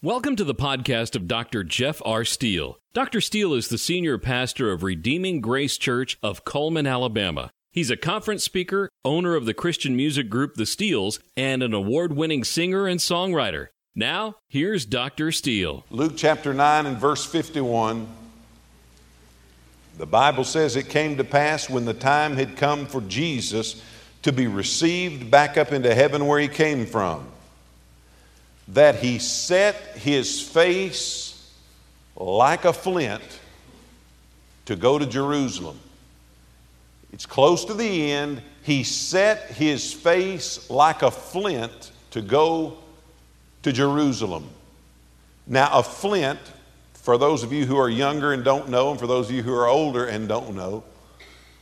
Welcome to the podcast of Dr. Jeff R. Steele. Dr. Steele is the senior pastor of Redeeming Grace Church of Cullman, Alabama. He's a conference speaker, owner of the Christian music group The Steeles, and an award winning singer and songwriter. Now, here's Dr. Steele. Luke chapter 9 and verse 51. The Bible says it came to pass when the time had come for Jesus to be received back up into heaven where he came from that he set his face like a flint to go to Jerusalem. It's close to the end. He set his face like a flint to go to Jerusalem. Now, a flint, for those of you who are younger and don't know, and for those of you who are older and don't know,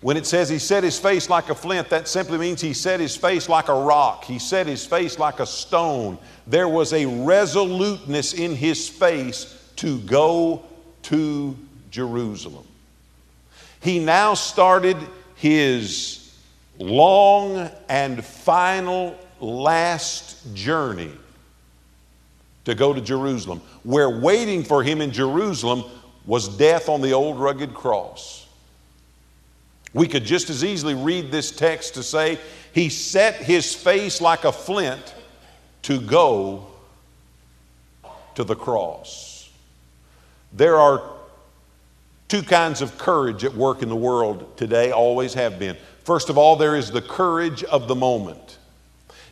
when it says he set his face like a flint, that simply means he set his face like a rock. He set his face like a stone. There was a resoluteness in his face to go to Jerusalem. He now started his long and final last journey to go to Jerusalem, where waiting for him in Jerusalem was death on the old rugged cross. We could just as easily read this text to say, He set His face like a flint to go to the cross. There are two kinds of courage at work in the world today, always have been. First of all, there is the courage of the moment.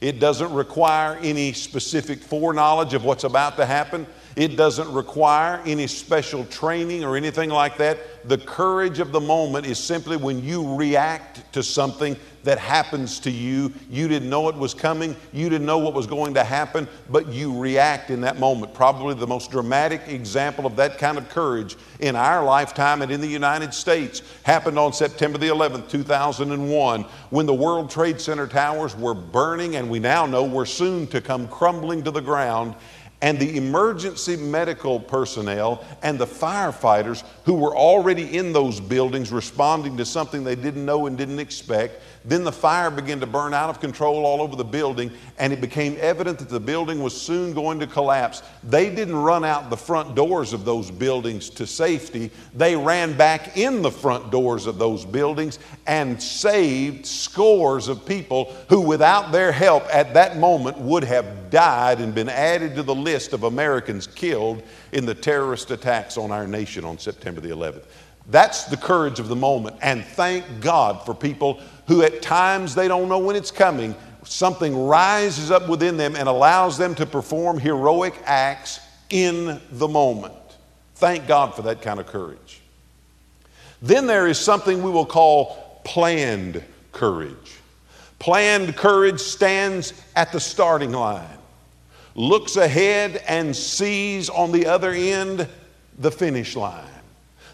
It doesn't require any specific foreknowledge of what's about to happen. It doesn't require any special training or anything like that. The courage of the moment is simply when you react to something that happens to you. You didn't know it was coming, you didn't know what was going to happen, but you react in that moment. Probably the most dramatic example of that kind of courage in our lifetime and in the United States happened on September the 11th, 2001, when the World Trade Center towers were burning and we now know were soon to come crumbling to the ground and the emergency medical personnel and the firefighters who were already in those buildings responding to something they didn't know and didn't expect then the fire began to burn out of control all over the building, and it became evident that the building was soon going to collapse. They didn't run out the front doors of those buildings to safety, they ran back in the front doors of those buildings and saved scores of people who, without their help at that moment, would have died and been added to the list of Americans killed in the terrorist attacks on our nation on September the 11th. That's the courage of the moment. And thank God for people who at times they don't know when it's coming, something rises up within them and allows them to perform heroic acts in the moment. Thank God for that kind of courage. Then there is something we will call planned courage. Planned courage stands at the starting line, looks ahead and sees on the other end the finish line.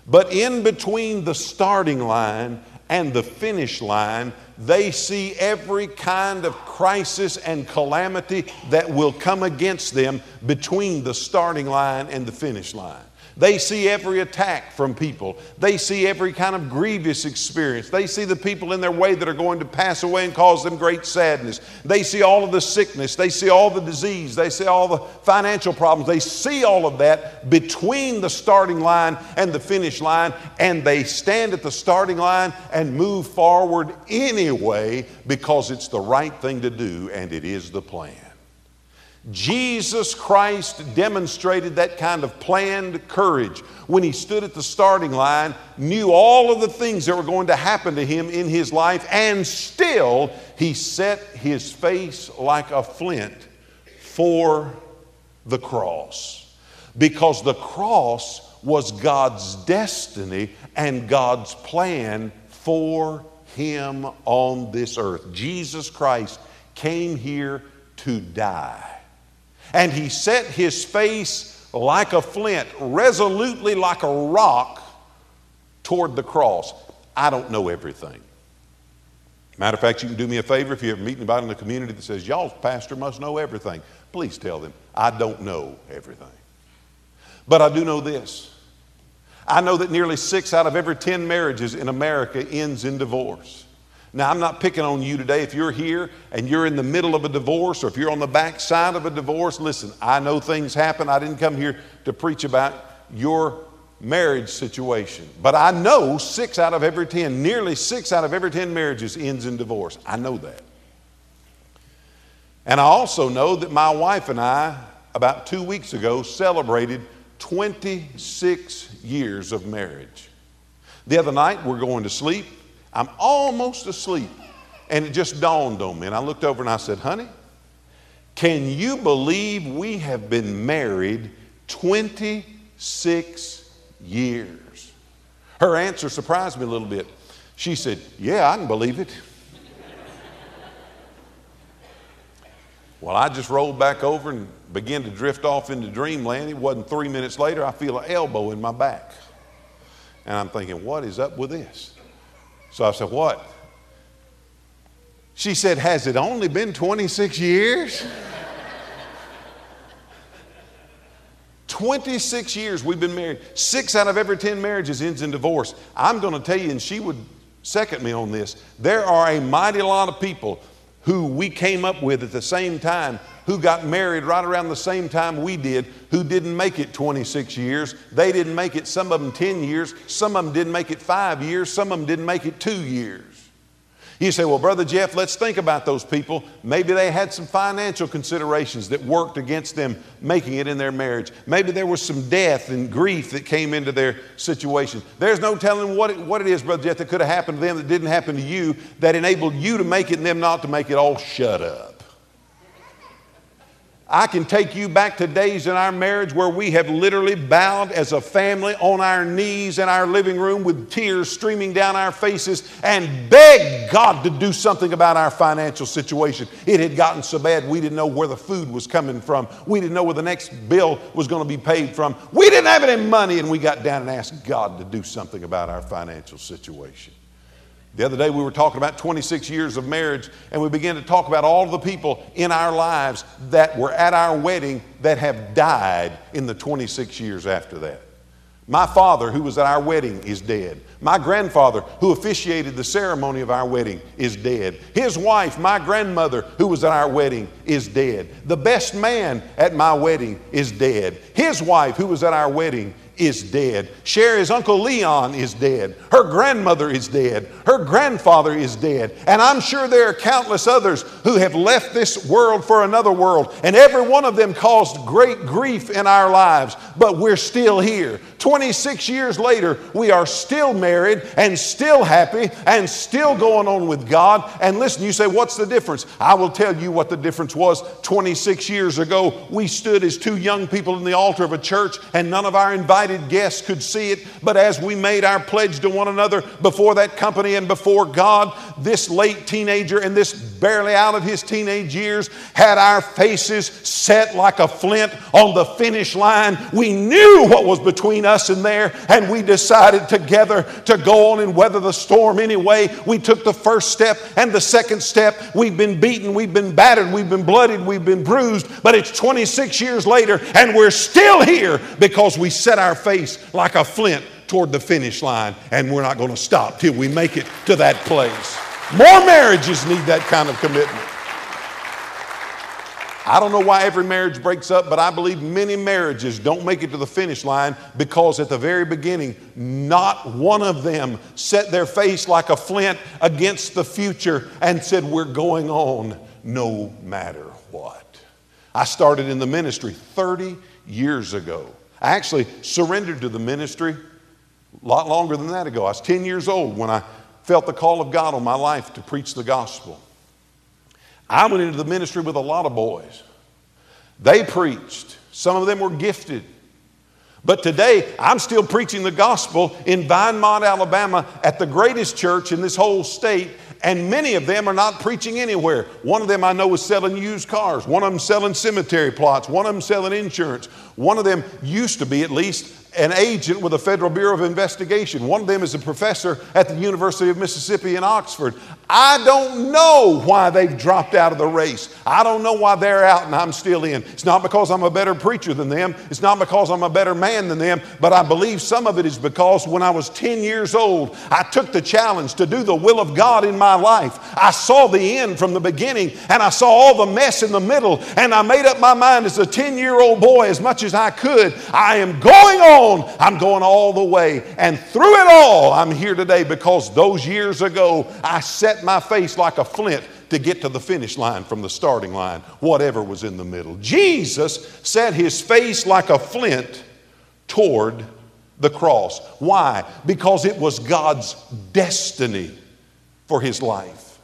But in between the starting line and the finish line, they see every kind of crisis and calamity that will come against them between the starting line and the finish line. They see every attack from people. They see every kind of grievous experience. They see the people in their way that are going to pass away and cause them great sadness. They see all of the sickness. They see all the disease. They see all the financial problems. They see all of that between the starting line and the finish line, and they stand at the starting line and move forward anyway because it's the right thing to do and it is the plan. Jesus Christ demonstrated that kind of planned courage when he stood at the starting line, knew all of the things that were going to happen to him in his life, and still he set his face like a flint for the cross. Because the cross was God's destiny and God's plan for him on this earth. Jesus Christ came here to die. And he set his face like a flint, resolutely like a rock toward the cross. I don't know everything. Matter of fact, you can do me a favor if you ever meet anybody in the community that says, Y'all's pastor must know everything. Please tell them, I don't know everything. But I do know this. I know that nearly six out of every 10 marriages in America ends in divorce. Now, I'm not picking on you today. If you're here and you're in the middle of a divorce or if you're on the back side of a divorce, listen, I know things happen. I didn't come here to preach about your marriage situation. But I know six out of every 10, nearly six out of every 10 marriages ends in divorce. I know that. And I also know that my wife and I, about two weeks ago, celebrated 26 years of marriage. The other night, we're going to sleep. I'm almost asleep. And it just dawned on me. And I looked over and I said, Honey, can you believe we have been married 26 years? Her answer surprised me a little bit. She said, Yeah, I can believe it. well, I just rolled back over and began to drift off into dreamland. It wasn't three minutes later, I feel an elbow in my back. And I'm thinking, What is up with this? So I said, What? She said, Has it only been 26 years? 26 years we've been married. Six out of every 10 marriages ends in divorce. I'm going to tell you, and she would second me on this, there are a mighty lot of people who we came up with at the same time who got married right around the same time we did who didn't make it 26 years. They didn't make it, some of them 10 years, some of them didn't make it five years, some of them didn't make it two years. You say, well, Brother Jeff, let's think about those people. Maybe they had some financial considerations that worked against them making it in their marriage. Maybe there was some death and grief that came into their situation. There's no telling what it, what it is, Brother Jeff, that could have happened to them that didn't happen to you that enabled you to make it and them not to make it. All shut up. I can take you back to days in our marriage where we have literally bowed as a family on our knees in our living room with tears streaming down our faces and begged God to do something about our financial situation. It had gotten so bad we didn't know where the food was coming from. We didn't know where the next bill was going to be paid from. We didn't have any money and we got down and asked God to do something about our financial situation. The other day we were talking about 26 years of marriage, and we began to talk about all the people in our lives that were at our wedding that have died in the 26 years after that. My father, who was at our wedding, is dead. My grandfather, who officiated the ceremony of our wedding, is dead. His wife, my grandmother, who was at our wedding, is dead. The best man at my wedding is dead. His wife, who was at our wedding, is dead. Sherry's Uncle Leon is dead. Her grandmother is dead. Her grandfather is dead. And I'm sure there are countless others who have left this world for another world. And every one of them caused great grief in our lives. But we're still here. 26 years later, we are still married and still happy and still going on with God. And listen, you say, what's the difference? I will tell you what the difference was. 26 years ago, we stood as two young people in the altar of a church, and none of our invited guests could see it, but as we made our pledge to one another before that company and before God, this late teenager and this barely out of his teenage years had our faces set like a flint on the finish line. We knew what was between us and there, and we decided together to go on and weather the storm anyway. We took the first step and the second step. We've been beaten, we've been battered, we've been bloodied, we've been bruised, but it's 26 years later, and we're still here because we set our face like a flint toward the finish line, and we're not going to stop till we make it to that place. More marriages need that kind of commitment. I don't know why every marriage breaks up, but I believe many marriages don't make it to the finish line because at the very beginning, not one of them set their face like a flint against the future and said, We're going on no matter what. I started in the ministry 30 years ago. I actually surrendered to the ministry a lot longer than that ago. I was 10 years old when I felt the call of God on my life to preach the gospel. I went into the ministry with a lot of boys. They preached, some of them were gifted. But today, I'm still preaching the gospel in Vinemont, Alabama, at the greatest church in this whole state, and many of them are not preaching anywhere. One of them I know is selling used cars. One of them selling cemetery plots. One of them selling insurance. One of them used to be, at least, an agent with the Federal Bureau of Investigation. One of them is a professor at the University of Mississippi in Oxford. I don't know why they've dropped out of the race. I don't know why they're out and I'm still in. It's not because I'm a better preacher than them. It's not because I'm a better man than them. But I believe some of it is because when I was 10 years old, I took the challenge to do the will of God in my life. I saw the end from the beginning and I saw all the mess in the middle. And I made up my mind as a 10 year old boy, as much as I could, I am going on. I'm going all the way. And through it all, I'm here today because those years ago, I set my face like a flint to get to the finish line from the starting line, whatever was in the middle. Jesus set his face like a flint toward the cross. Why? Because it was God's destiny for his life.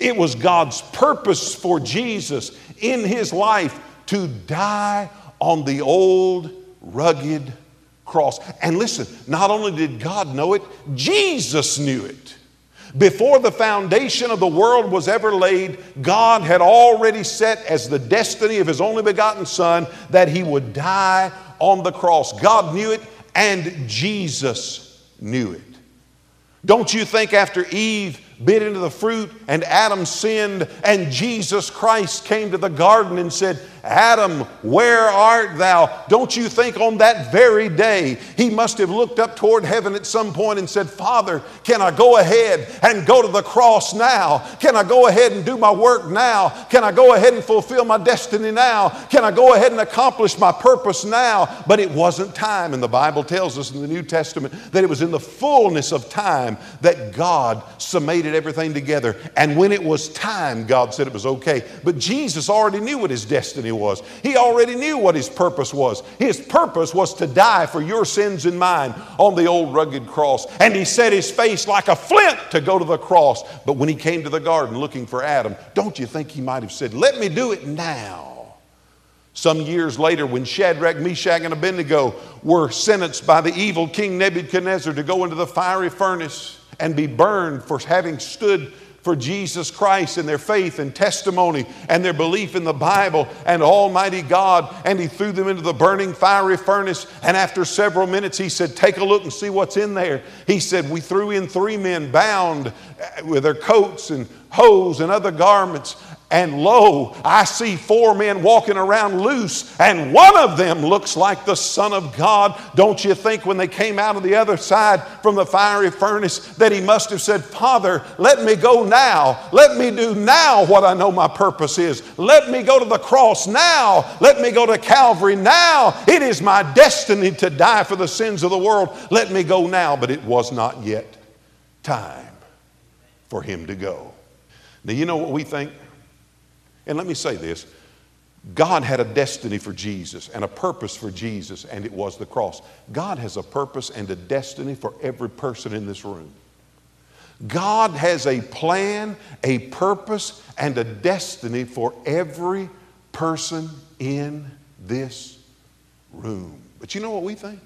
It was God's purpose for Jesus in his life to die on the old rugged cross. And listen, not only did God know it, Jesus knew it. Before the foundation of the world was ever laid, God had already set as the destiny of His only begotten Son that He would die on the cross. God knew it, and Jesus knew it. Don't you think after Eve bit into the fruit and Adam sinned and Jesus Christ came to the garden and said, Adam, where art thou? Don't you think on that very day he must have looked up toward heaven at some point and said, Father, can I go ahead and go to the cross now? Can I go ahead and do my work now? Can I go ahead and fulfill my destiny now? Can I go ahead and accomplish my purpose now? But it wasn't time. And the Bible tells us in the New Testament that it was in the fullness of time that God summated everything together. And when it was time, God said it was okay. But Jesus already knew what his destiny was. He already knew what his purpose was. His purpose was to die for your sins and mine on the old rugged cross. And he set his face like a flint to go to the cross. But when he came to the garden looking for Adam, don't you think he might have said, Let me do it now? Some years later, when Shadrach, Meshach, and Abednego were sentenced by the evil King Nebuchadnezzar to go into the fiery furnace and be burned for having stood for Jesus Christ and their faith and testimony and their belief in the Bible and Almighty God. And he threw them into the burning fiery furnace. And after several minutes, he said, Take a look and see what's in there. He said, We threw in three men bound uh, with their coats and hose and other garments. And lo, I see four men walking around loose, and one of them looks like the Son of God. Don't you think when they came out of the other side from the fiery furnace that he must have said, Father, let me go now. Let me do now what I know my purpose is. Let me go to the cross now. Let me go to Calvary now. It is my destiny to die for the sins of the world. Let me go now. But it was not yet time for him to go. Now, you know what we think? And let me say this God had a destiny for Jesus and a purpose for Jesus, and it was the cross. God has a purpose and a destiny for every person in this room. God has a plan, a purpose, and a destiny for every person in this room. But you know what we think?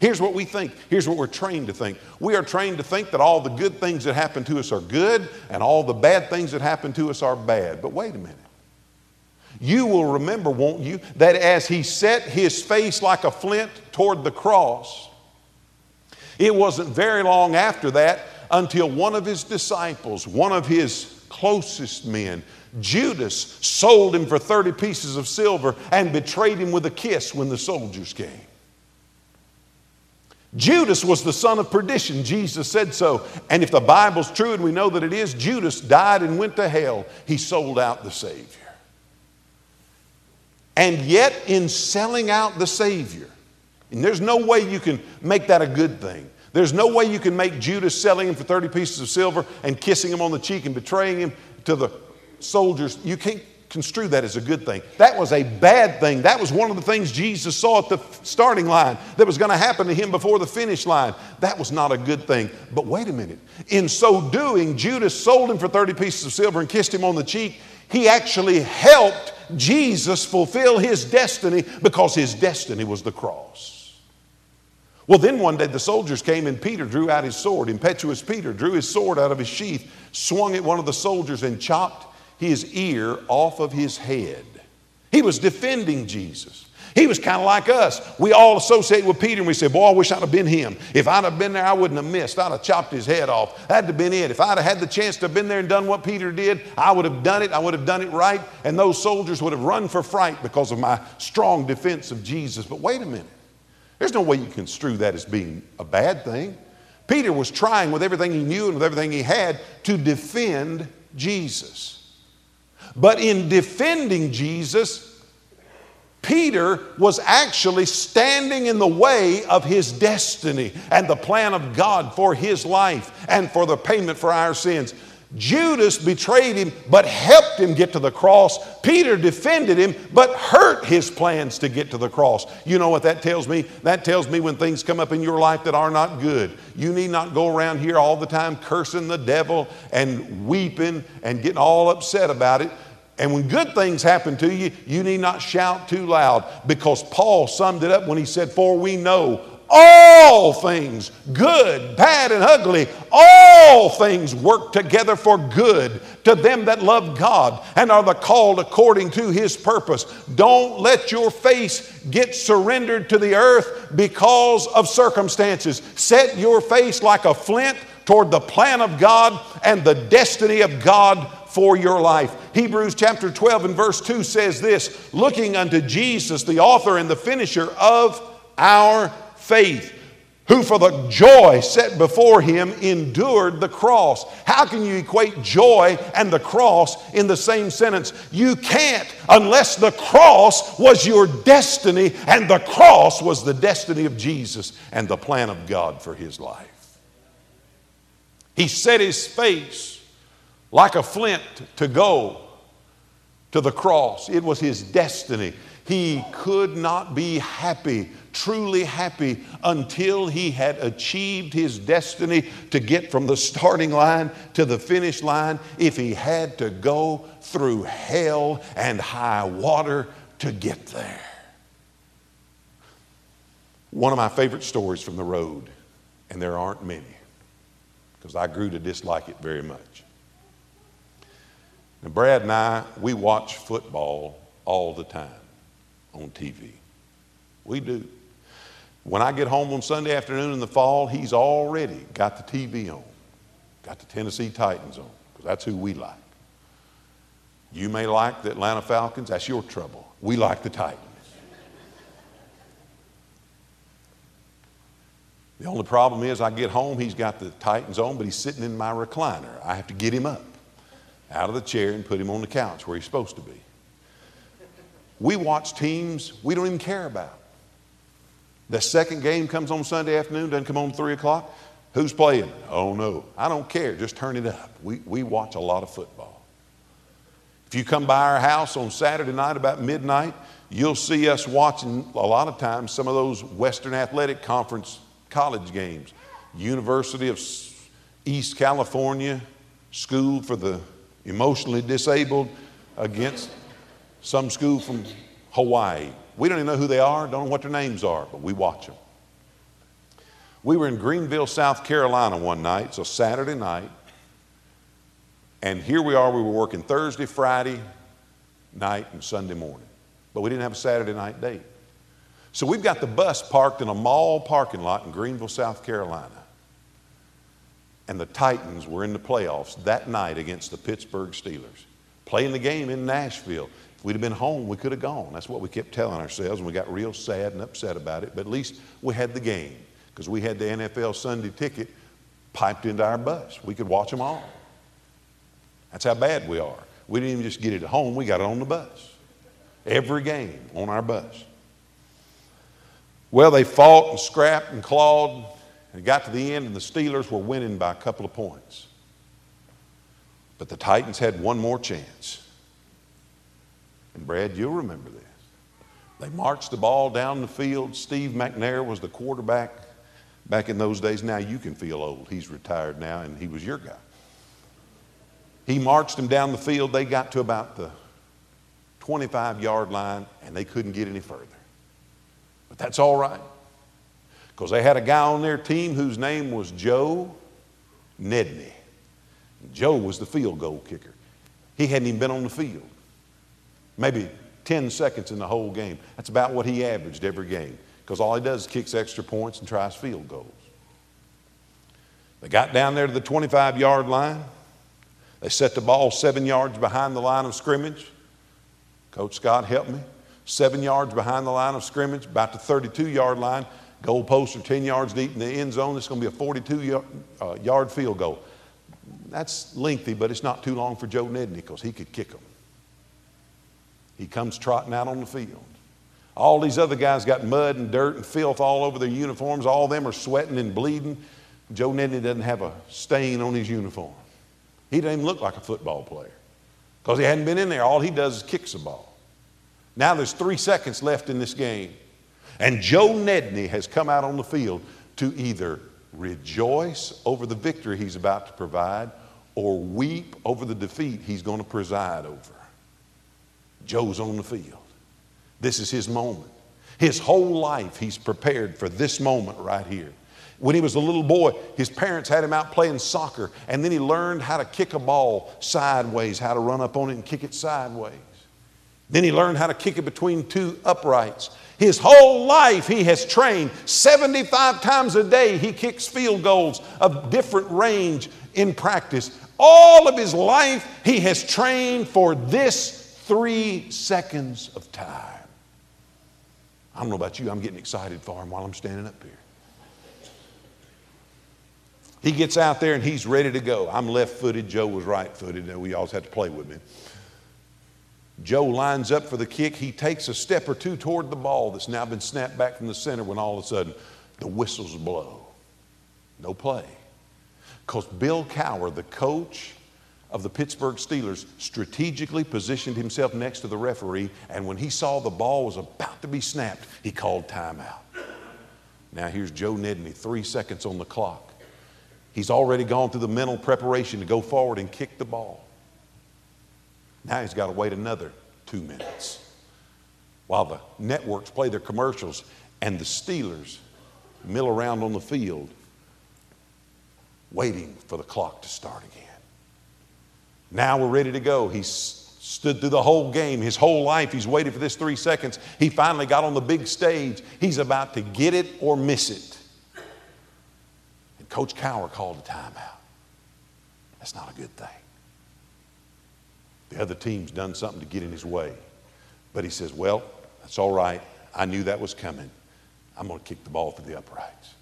Here's what we think. Here's what we're trained to think. We are trained to think that all the good things that happen to us are good and all the bad things that happen to us are bad. But wait a minute. You will remember, won't you, that as he set his face like a flint toward the cross, it wasn't very long after that until one of his disciples, one of his closest men, Judas, sold him for 30 pieces of silver and betrayed him with a kiss when the soldiers came. Judas was the son of perdition. Jesus said so. And if the Bible's true, and we know that it is, Judas died and went to hell. He sold out the Savior. And yet, in selling out the Savior, and there's no way you can make that a good thing. There's no way you can make Judas selling him for 30 pieces of silver and kissing him on the cheek and betraying him to the soldiers. You can't construe that as a good thing. That was a bad thing. That was one of the things Jesus saw at the starting line that was going to happen to him before the finish line. That was not a good thing. But wait a minute. In so doing, Judas sold him for 30 pieces of silver and kissed him on the cheek. He actually helped Jesus fulfill his destiny because his destiny was the cross. Well, then one day the soldiers came and Peter drew out his sword. Impetuous Peter drew his sword out of his sheath, swung at one of the soldiers, and chopped his ear off of his head. He was defending Jesus. He was kind of like us. We all associate with Peter and we say, Boy, I wish I'd have been him. If I'd have been there, I wouldn't have missed. I'd have chopped his head off. That'd have been it. If I'd have had the chance to have been there and done what Peter did, I would have done it. I would have done it right. And those soldiers would have run for fright because of my strong defense of Jesus. But wait a minute. There's no way you construe that as being a bad thing. Peter was trying with everything he knew and with everything he had to defend Jesus. But in defending Jesus, Peter was actually standing in the way of his destiny and the plan of God for his life and for the payment for our sins. Judas betrayed him but helped him get to the cross. Peter defended him but hurt his plans to get to the cross. You know what that tells me? That tells me when things come up in your life that are not good, you need not go around here all the time cursing the devil and weeping and getting all upset about it. And when good things happen to you, you need not shout too loud because Paul summed it up when he said, For we know all things, good, bad, and ugly, all things work together for good to them that love God and are the called according to his purpose. Don't let your face get surrendered to the earth because of circumstances. Set your face like a flint toward the plan of God and the destiny of God for your life. Hebrews chapter 12 and verse 2 says this looking unto Jesus, the author and the finisher of our faith, who for the joy set before him endured the cross. How can you equate joy and the cross in the same sentence? You can't unless the cross was your destiny and the cross was the destiny of Jesus and the plan of God for his life. He set his face like a flint to go to the cross. It was his destiny. He could not be happy, truly happy, until he had achieved his destiny to get from the starting line to the finish line. If he had to go through hell and high water to get there. One of my favorite stories from the road, and there aren't many, because I grew to dislike it very much now, Brad and I, we watch football all the time on TV. We do. When I get home on Sunday afternoon in the fall, he's already got the TV on, got the Tennessee Titans on, because that's who we like. You may like the Atlanta Falcons, that's your trouble. We like the Titans. The only problem is I get home, he's got the Titans on, but he's sitting in my recliner. I have to get him up out of the chair and put him on the couch where he's supposed to be. We watch teams we don't even care about. The second game comes on Sunday afternoon, doesn't come on 3 o'clock. Who's playing? Oh no, I don't care. Just turn it up. We, we watch a lot of football. If you come by our house on Saturday night about midnight, you'll see us watching a lot of times some of those Western Athletic Conference college games. University of East California, School for the emotionally disabled against some school from Hawaii. We don't even know who they are, don't know what their names are, but we watch them. We were in Greenville, South Carolina one night, a Saturday night, and here we are, we were working Thursday, Friday night, and Sunday morning, but we didn't have a Saturday night date. So we've got the bus parked in a mall parking lot in Greenville, South Carolina and the Titans were in the playoffs that night against the Pittsburgh Steelers. Playing the game in Nashville. We'd have been home, we could have gone. That's what we kept telling ourselves, and we got real sad and upset about it. But at least we had the game because we had the NFL Sunday ticket piped into our bus. We could watch them all. That's how bad we are. We didn't even just get it at home, we got it on the bus. Every game on our bus. Well, they fought and scrapped and clawed and got to the end, and the Steelers were winning by a couple of points. But the Titans had one more chance. And Brad, you'll remember this. They marched the ball down the field. Steve McNair was the quarterback back in those days. Now you can feel old. He's retired now, and he was your guy. He marched them down the field. They got to about the 25 yard line, and they couldn't get any further. But that's all right. Because they had a guy on their team whose name was Joe Nedney. Joe was the field goal kicker. He hadn't even been on the field. Maybe 10 seconds in the whole game. That's about what he averaged every game because all he does is kicks extra points and tries field goals. They got down there to the 25 yard line. They set the ball seven yards behind the line of scrimmage. Coach Scott helped me. Seven yards behind the line of scrimmage, about the 32 yard line. Goalposts are 10 yards deep in the end zone. It's going to be a 42 yard, uh, yard field goal. That's lengthy, but it's not too long for Joe Nedney because he could kick them. He comes trotting out on the field. All these other guys got mud and dirt and filth all over their uniforms. All of them are sweating and bleeding. Joe Nedney doesn't have a stain on his uniform. He doesn't even look like a football player because he hadn't been in there. All he does is kicks the ball. Now there's three seconds left in this game. And Joe Nedney has come out on the field to either rejoice over the victory he's about to provide or weep over the defeat he's going to preside over. Joe's on the field. This is his moment. His whole life, he's prepared for this moment right here. When he was a little boy, his parents had him out playing soccer, and then he learned how to kick a ball sideways, how to run up on it and kick it sideways. Then he learned how to kick it between two uprights. His whole life he has trained 75 times a day. He kicks field goals of different range in practice. All of his life he has trained for this three seconds of time. I don't know about you, I'm getting excited for him while I'm standing up here. He gets out there and he's ready to go. I'm left footed, Joe was right footed, and we always had to play with me. Joe lines up for the kick. He takes a step or two toward the ball that's now been snapped back from the center when all of a sudden the whistles blow. No play. Because Bill Cowher, the coach of the Pittsburgh Steelers, strategically positioned himself next to the referee, and when he saw the ball was about to be snapped, he called timeout. Now here's Joe Nedney, three seconds on the clock. He's already gone through the mental preparation to go forward and kick the ball. Now he's got to wait another two minutes while the networks play their commercials and the Steelers mill around on the field waiting for the clock to start again. Now we're ready to go. He stood through the whole game, his whole life. He's waited for this three seconds. He finally got on the big stage. He's about to get it or miss it. And Coach Cowher called a timeout. That's not a good thing. The other team's done something to get in his way. But he says, Well, that's all right. I knew that was coming. I'm going to kick the ball through the uprights.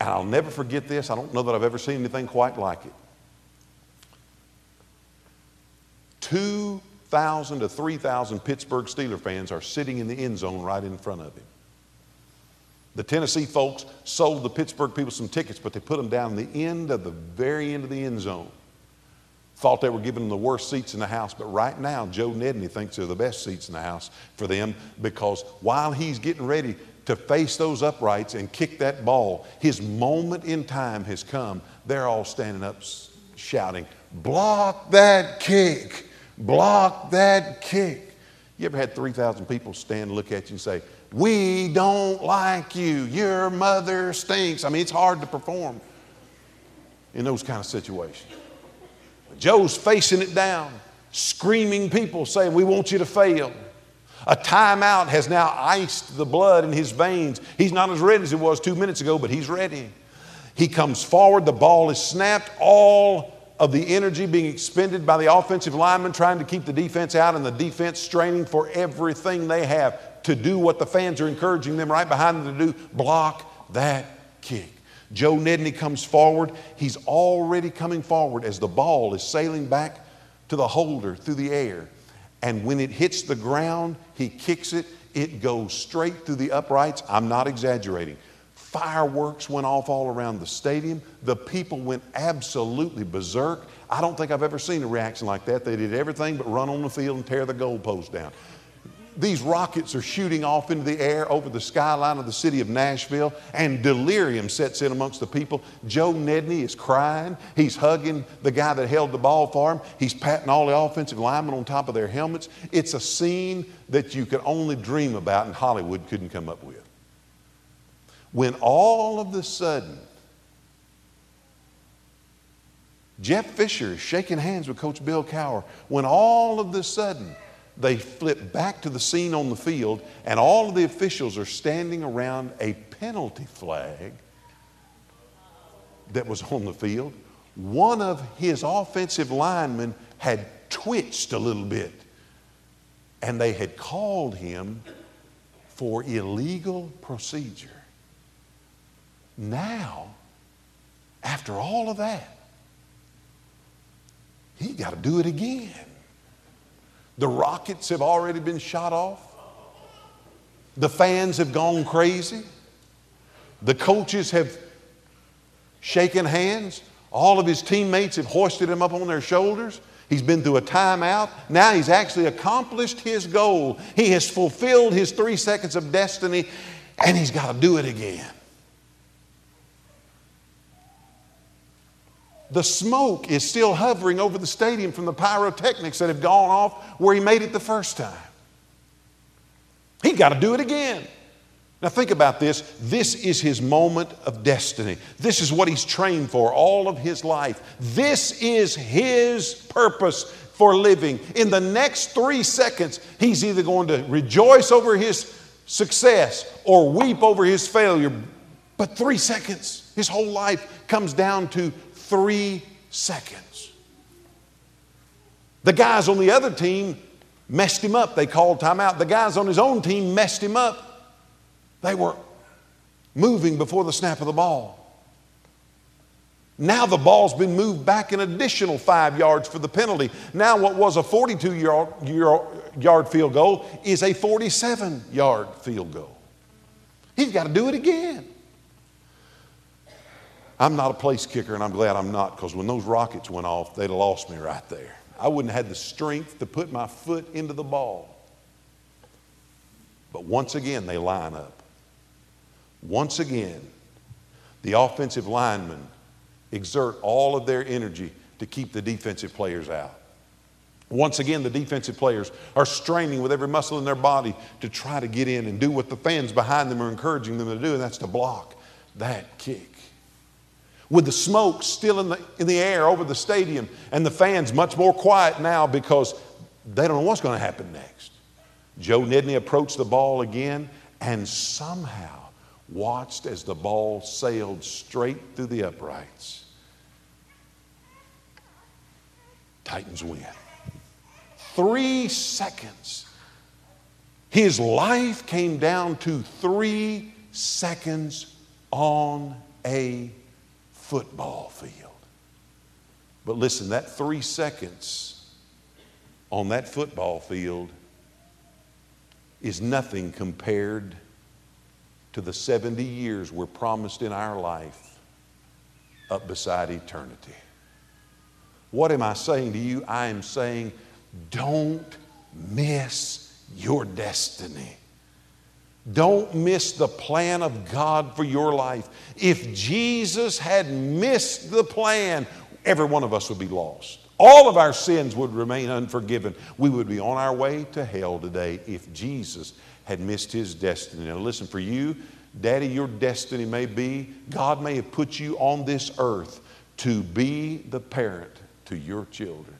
And I'll never forget this. I don't know that I've ever seen anything quite like it. 2,000 to 3,000 Pittsburgh Steeler fans are sitting in the end zone right in front of him. The Tennessee folks sold the Pittsburgh people some tickets, but they put them down the end of the very end of the end zone thought they were giving them the worst seats in the house, but right now, Joe Nedney thinks they're the best seats in the house for them because while he's getting ready to face those uprights and kick that ball, his moment in time has come. They're all standing up shouting, Block that kick! Block that kick! You ever had 3,000 people stand and look at you and say, We don't like you. Your mother stinks. I mean, it's hard to perform in those kind of situations. Joe's facing it down, screaming people saying, We want you to fail. A timeout has now iced the blood in his veins. He's not as ready as he was two minutes ago, but he's ready. He comes forward, the ball is snapped, all of the energy being expended by the offensive lineman trying to keep the defense out, and the defense straining for everything they have to do what the fans are encouraging them right behind them to do block that kick. Joe Nedney comes forward. He's already coming forward as the ball is sailing back to the holder through the air. And when it hits the ground, he kicks it. It goes straight through the uprights. I'm not exaggerating. Fireworks went off all around the stadium. The people went absolutely berserk. I don't think I've ever seen a reaction like that. They did everything but run on the field and tear the goalpost down these rockets are shooting off into the air over the skyline of the city of Nashville, and delirium sets in amongst the people. Joe Nedney is crying. He's hugging the guy that held the ball for him. He's patting all the offensive linemen on top of their helmets. It's a scene that you could only dream about and Hollywood couldn't come up with. When all of a sudden, Jeff Fisher is shaking hands with Coach Bill Cowher, when all of a sudden, they flip back to the scene on the field, and all of the officials are standing around a penalty flag that was on the field. One of his offensive linemen had twitched a little bit, and they had called him for illegal procedure. Now, after all of that, he got to do it again. The rockets have already been shot off. The fans have gone crazy. The coaches have shaken hands. All of his teammates have hoisted him up on their shoulders. He's been through a timeout. Now he's actually accomplished his goal. He has fulfilled his three seconds of destiny, and he's got to do it again. The smoke is still hovering over the stadium from the pyrotechnics that have gone off where he made it the first time. He's got to do it again. Now, think about this. This is his moment of destiny. This is what he's trained for all of his life. This is his purpose for living. In the next three seconds, he's either going to rejoice over his success or weep over his failure. But three seconds, his whole life comes down to three seconds. The guys on the other team messed him up. They called timeout. The guys on his own team messed him up. They were moving before the snap of the ball. Now the ball's been moved back an additional five yards for the penalty. Now, what was a 42 yard, yard field goal is a 47 yard field goal. He's got to do it again. I'm not a place kicker, and I'm glad I'm not because when those rockets went off, they'd have lost me right there. I wouldn't have had the strength to put my foot into the ball. But once again, they line up. Once again, the offensive linemen exert all of their energy to keep the defensive players out. Once again, the defensive players are straining with every muscle in their body to try to get in and do what the fans behind them are encouraging them to do, and that's to block that kick with the smoke still in the, in the air over the stadium and the fans much more quiet now because they don't know what's going to happen next. Joe Nedney approached the ball again and somehow watched as the ball sailed straight through the uprights. Titans win. Three seconds. His life came down to three seconds on a football field. But listen, that three seconds on that football field is nothing compared to the 70 years we're promised in our life up beside eternity. What am I saying to you? I am saying, don't miss your destiny. Don't miss the plan of God for your life. If Jesus had missed the plan, every one of us would be lost. All of our sins would remain unforgiven. We would be on our way to hell today if Jesus had missed his destiny. Now, listen, for you, Daddy, your destiny may be God may have put you on this earth to be the parent to your children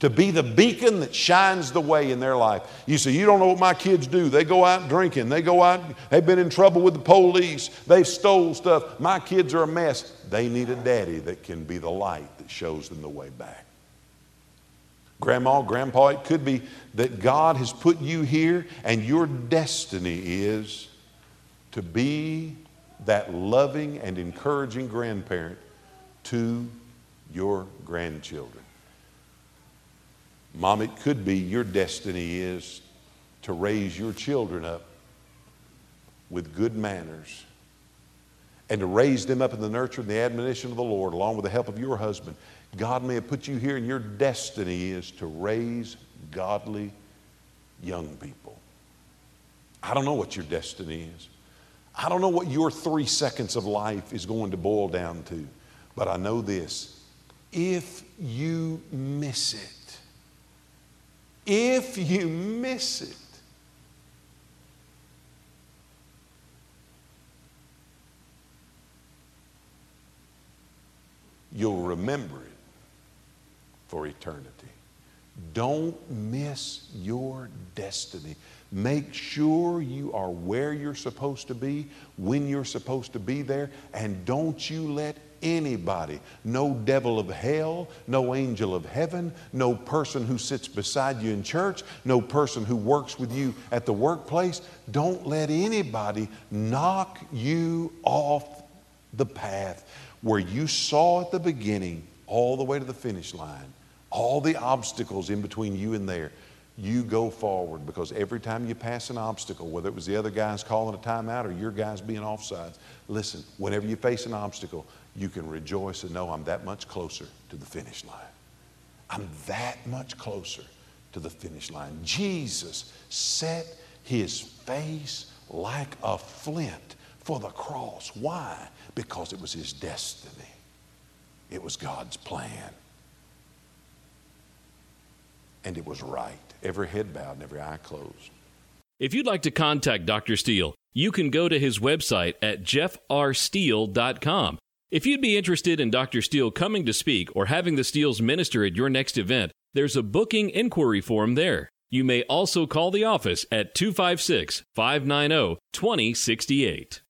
to be the beacon that shines the way in their life. You say, You don't know what my kids do. They go out drinking. They go out, they've been in trouble with the police. They've stole stuff. My kids are a mess. They need a daddy that can be the light that shows them the way back. Grandma, grandpa, it could be that God has put you here and your destiny is to be that loving and encouraging grandparent to your grandchildren. Mom, it could be your destiny is to raise your children up with good manners and to raise them up in the nurture and the admonition of the Lord, along with the help of your husband. God may have put you here, and your destiny is to raise godly young people. I don't know what your destiny is. I don't know what your three seconds of life is going to boil down to, but I know this. If you miss it, if you miss it, you'll remember it for eternity. Don't miss your destiny. Make sure you are where you're supposed to be, when you're supposed to be there, and don't you let anybody, no devil of hell, no angel of heaven, no person who sits beside you in church, no person who works with you at the workplace, don't let anybody knock you off the path where you saw at the beginning all the way to the finish line, all the obstacles in between you and there. You go forward because every time you pass an obstacle, whether it was the other guys calling a timeout or your guys being offsides, listen, whenever you face an obstacle, you can rejoice and know I'm that much closer to the finish line. I'm that much closer to the finish line. Jesus set his face like a flint for the cross. Why? Because it was his destiny, it was God's plan. And it was right. Every head bowed and every eye closed. If you'd like to contact Dr. Steele, you can go to his website at jeffrsteele.com. If you'd be interested in Dr. Steele coming to speak or having the Steeles minister at your next event, there's a booking inquiry form there. You may also call the office at 256 590 2068.